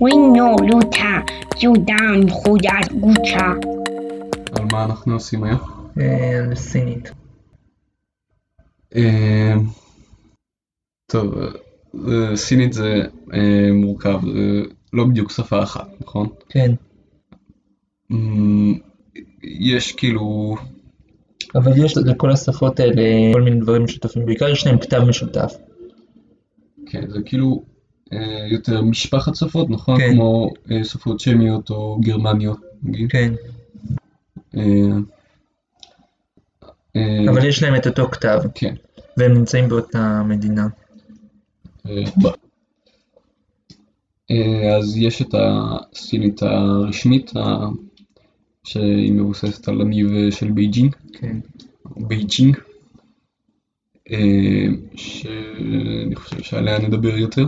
חווינו לוטה, ג'ודן חודת גוצ'ה. על מה אנחנו עושים היום? אה, על סינית. אה, טוב, אה, סינית זה מורכב, זה לא בדיוק שפה אחת, נכון? כן. אמ, יש כאילו, אבל יש לכל השפות האלה כל מיני דברים משותפים, בעיקר יש להם כתב משותף. כן, זה כאילו יותר משפחת שפות, נכון? כן. כמו אה, שפות שמיות או גרמניות, נגיד. כן. אה, אה, אבל יש להם את אותו כתב, כן. והם נמצאים באותה מדינה. אה, אה, אז יש את הסינית הרשמית, שהיא מבוססת על הניב של בייג'ינג, כן. בייג'ינג, אה, שאני חושב שעליה נדבר יותר.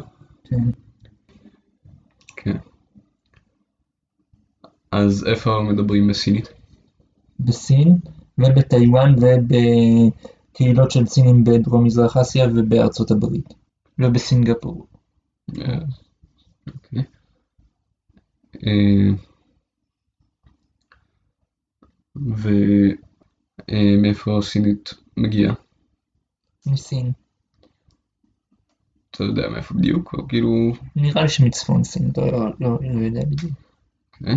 כן. אז איפה מדברים בסינית? בסין ובטיוואן ובקהילות של סינים בדרום מזרח אסיה ובארצות הברית. ובסינגפור. אה, אוקיי. אה, ומאיפה הסינית מגיעה? מסין. אתה יודע מאיפה בדיוק? או כאילו... נראה לי שמצפון סין, לא, לא, לא, לא יודע בדיוק. אוקיי.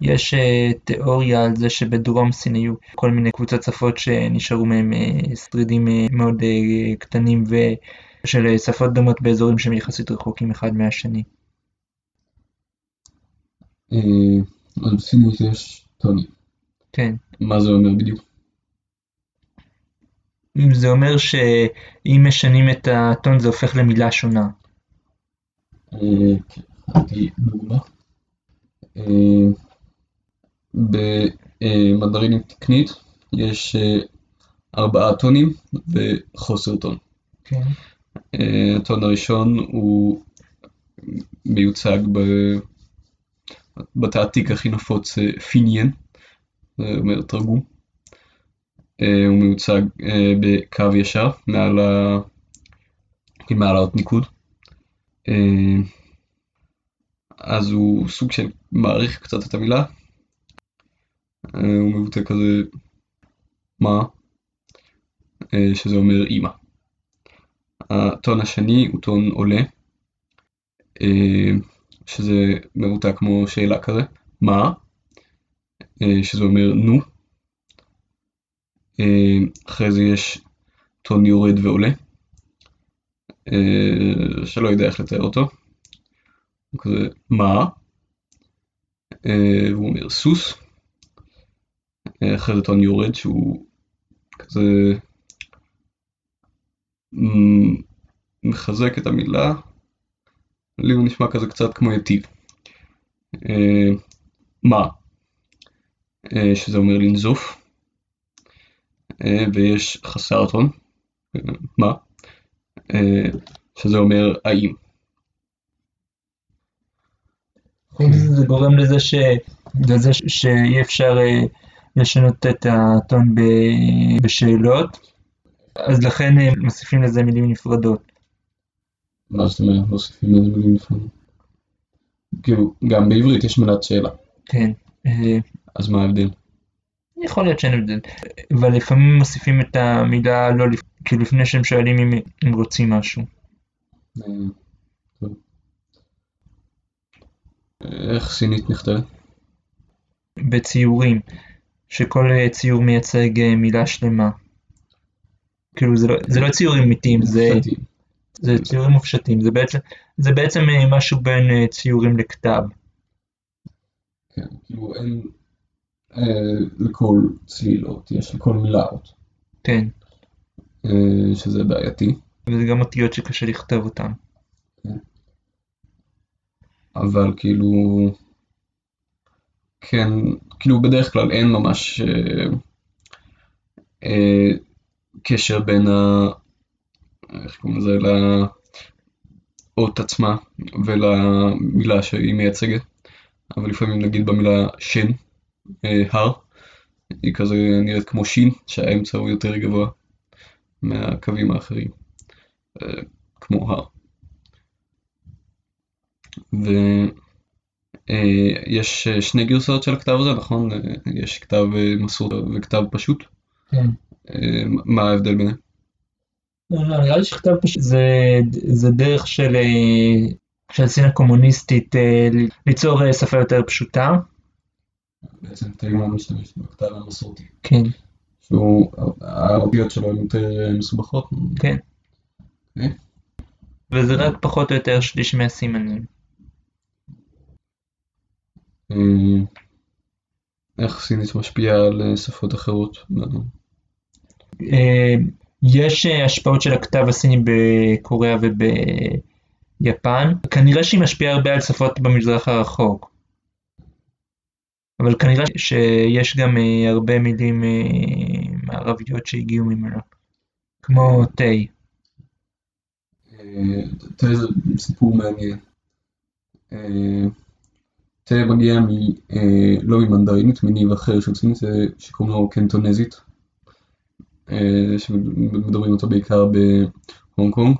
יש אה, תיאוריה על זה שבדרום סין היו כל מיני קבוצות שפות שנשארו מהם אה, שרידים אה, מאוד אה, קטנים ושל אה, שפות דומות באזורים שהם יחסית רחוקים אחד מהשני. אז בסינית יש טונים. כן. מה זה אומר בדיוק? זה אומר שאם משנים את הטון זה הופך למילה שונה. אה, כן, דוגמה. אה, במנדרינית תקנית יש אה, ארבעה טונים וחוסר טון. כן. הטון הראשון הוא מיוצג בתעתיק הכי נפוץ פיניאן, זה אומר תרגום. אה, הוא מיוצג אה, בקו ישר מעל, ה... מעל האות ניקוד. אה, אז הוא סוג של מעריך קצת את המילה. הוא מבטא כזה מה, שזה אומר אימא. הטון השני הוא טון עולה, שזה מבוטא כמו שאלה כזה, מה, שזה אומר נו. אה, אחרי זה יש טון יורד ועולה, אה, שלא יודע איך לתאר אותו. הוא כזה מה, אה, והוא אומר סוס. אחרי זה טון יורד שהוא כזה מחזק את המילה, לי הוא נשמע כזה קצת כמו יטיב. מה, שזה אומר לנזוף, ויש חסר טון, אה, מה, אה, שזה אומר האם. חוץ מזה זה גורם לזה, ש... לזה ש... שאי אפשר אה, לשנות את הטון ב... בשאלות, אז לכן אה, מוסיפים לזה מילים נפרדות. מה זאת אומרת, מוסיפים איזה מילים נפרדות? כאילו, גם בעברית יש מילת שאלה, כן. אה, אז מה ההבדל? יכול להיות שאין הבדל, אבל לפעמים מוסיפים את המילה לא. כאילו לפני שהם שואלים אם הם רוצים משהו. אה, איך סינית נכתבת? בציורים, שכל ציור מייצג אה, מילה שלמה. כאילו זה לא, זה לא ציורים אמיתיים, זה, ציורים מופשטים, זה בעצם, זה בעצם אה, משהו בין ציורים לכתב. כן, כאילו אין לכל צליל אות, יש לכל מילה אות, כן, אה, שזה בעייתי, וזה גם אותיות שקשה לכתוב אותן. אבל כאילו, כן, כאילו בדרך כלל אין ממש אה, אה, קשר בין ה... איך קוראים לזה? לאות עצמה ולמילה שהיא מייצגת, אבל לפעמים נגיד במילה שן, אה, הר, היא כזה נראית כמו שין, שהאמצע הוא יותר גבוה מהקווים האחרים, אה, כמו הר. ויש שני גרסאות של הכתב הזה, נכון? אה, יש כתב אה, מסור וכתב פשוט. כן. אה, מה ההבדל ביניהם? לא, לא, נראה לי שכתב פשוט זה, זה דרך של, אה, של סין הקומוניסטית אה, ליצור אה, שפה יותר פשוטה. בעצם תימן משתמש בכתב המסורתי. כן, שהוא, האותיות שלו הן יותר אה, מסובכות. כן. אוקיי. וזה רק פחות או יותר שליש מהסימנים. אה, איך סינית משפיעה על אה, שפות אחרות? יש השפעות של הכתב הסיני בקוריאה וביפן. כנראה שהיא משפיעה הרבה על שפות במזרח הרחוק. אבל כנראה שיש גם אה, הרבה מילים אה, מערביות שהגיעו ממנו. כמו תה. אה, תה זה סיפור מעניין. תה מגיע לא ממנדרינית, מניב אחר של סינית, שקוראים לו קנטונזית, שמדברים אותו בעיקר בהונג קונג.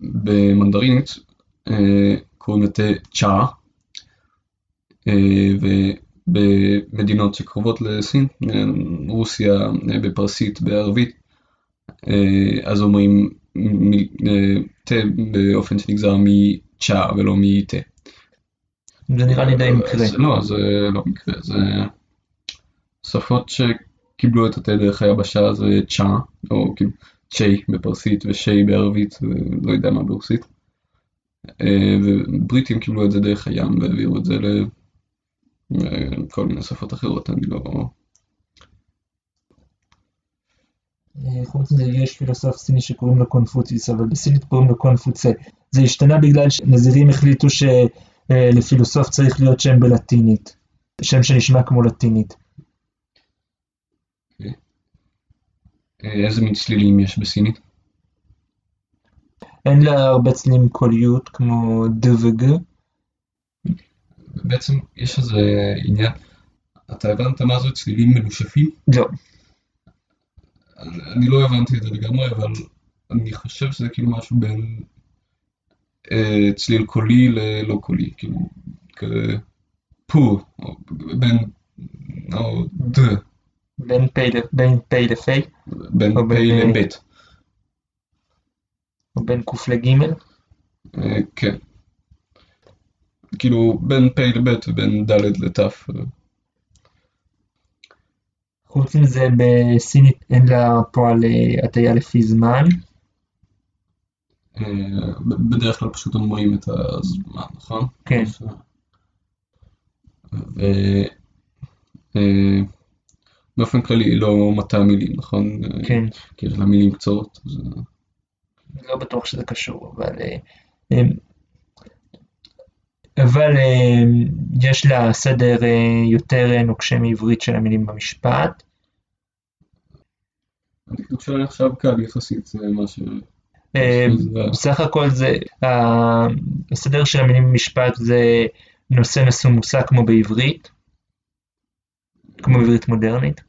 במנדרינית קוראים לתה צ'אה, אה, ובמדינות שקרובות לסין, אה, רוסיה אה, בפרסית, בערבית, אה, אז אומרים אה, תה באופן שנגזר מצ'אה ולא מתה. זה נראה לי די מקרה. אז לא, זה לא מקרה, זה שפות שקיבלו את התה דרך היבשה זה צ'אה, או כאילו צ'י בפרסית ושי בערבית, ולא יודע מה ברוסית. אה, ובריטים קיבלו את זה דרך הים והעבירו את זה לכל מיני שפות אחרות, אני לא... אה, חוץ מזה יש פילוסוף סיני שקוראים לו קונפוציוס, אבל בסינית קוראים לו קונפוצה. זה השתנה בגלל שנזירים החליטו שלפילוסוף צריך להיות שם בלטינית. שם שנשמע כמו לטינית. אה, איזה מין צלילים יש בסינית? אין לה הרבה צלילים קוליות כמו ד וג'. בעצם יש איזה עניין, אתה הבנת מה זה צלילים מנושפים? לא. אני לא הבנתי את זה לגמרי, אבל אני חושב שזה כאילו משהו בין אה, צליל קולי ללא קולי, כאילו, כזה פו, או בין, או ד, בין פ' בין פ' לפ' בין פ' לב', או בין ק' לג'. אה, כן. כאילו בין פ' לב' ובין ד' לת'. חוץ מזה בסינית אין לה פועל אה, הטיה לפי זמן. אה, בדרך כלל פשוט אומרים את הזמן, נכון? כן. אה, באופן כללי לא מטה מילים, נכון? כן. כי יש לה מילים קצרות. לא בטוח שזה קשור, אבל... אבל אה, יש לה סדר אה, יותר אה, נוקשה מעברית של המילים במשפט. הדקדוק שלה נחשב קל יחסית, זה מה ש... בסך הכל זה, הסדר של המילים במשפט זה נושא נשוא מושא כמו בעברית, כמו בעברית מודרנית.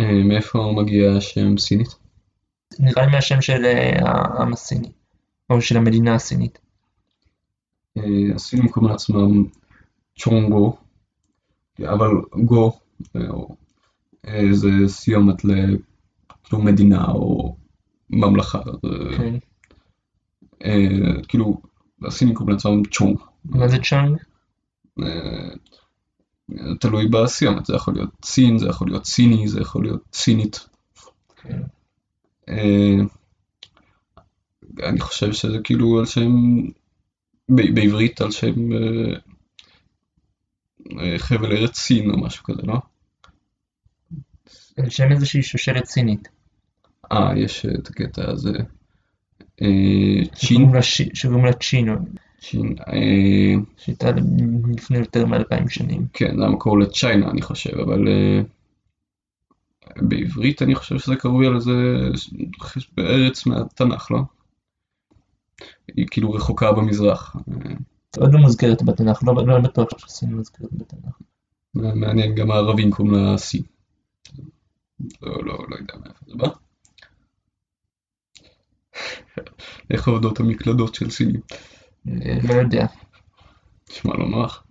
מאיפה מגיע השם סינית? נראה לי מהשם של אה, העם הסיני, או של המדינה הסינית. אה, הסינים קוראים לעצמם צ'ונגו, אבל גו אה, זה סיומת למדינה או ממלכה. כן. אה, כאילו, הסינים קוראים לעצמם צ'ונג. מה זה צ'אנג? אה, תלוי בסיומת, זה יכול להיות סין, זה יכול להיות סיני, זה יכול להיות סינית. אה, אני חושב שזה כאילו על שם, ב- בעברית על שם אה, אה, חבל ארץ סין או משהו כזה, לא? על שם איזושהי שושלת סינית. אה, יש את הקטע הזה. אה, צ'ין, שקוראים לה שי- שקוראים לה צ'ינו, צ'ין, אה, שהייתה לפני יותר מאלפיים שנים. כן, זה המקור לצ'יינה אני חושב, אבל אה, בעברית אני חושב שזה קרוי על איזה ארץ מהתנ"ך, לא? היא כאילו רחוקה במזרח. אה, עוד לא מוזכרת בתנ"ך, לא לא בטוח שסין מוזכרת בתנ"ך. מעניין, גם הערבים קוראים לה סין. לא, לא, לא יודע מאיפה זה בא. איך עובדות המקלדות של סינים? אה, לא יודע. נשמע לא נוח.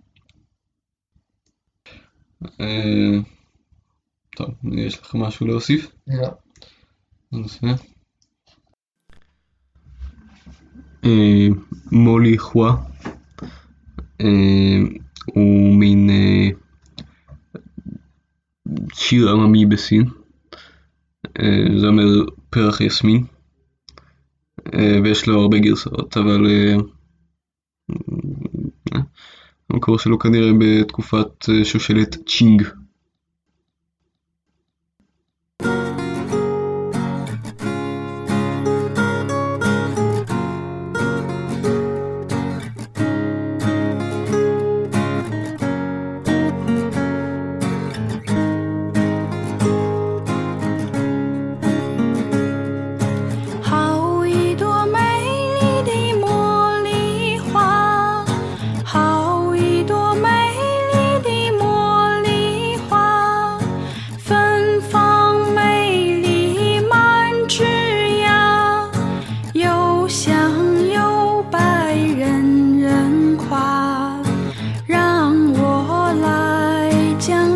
טוב, יש לך משהו להוסיף? לא. בנושא? אה, מולי חווה אה, הוא מין אה, שיר עממי בסין. זה אומר פרח יסמין. ויש לו הרבה גרסאות, אבל המקור שלו כנראה בתקופת שושלת צ'ינג. 想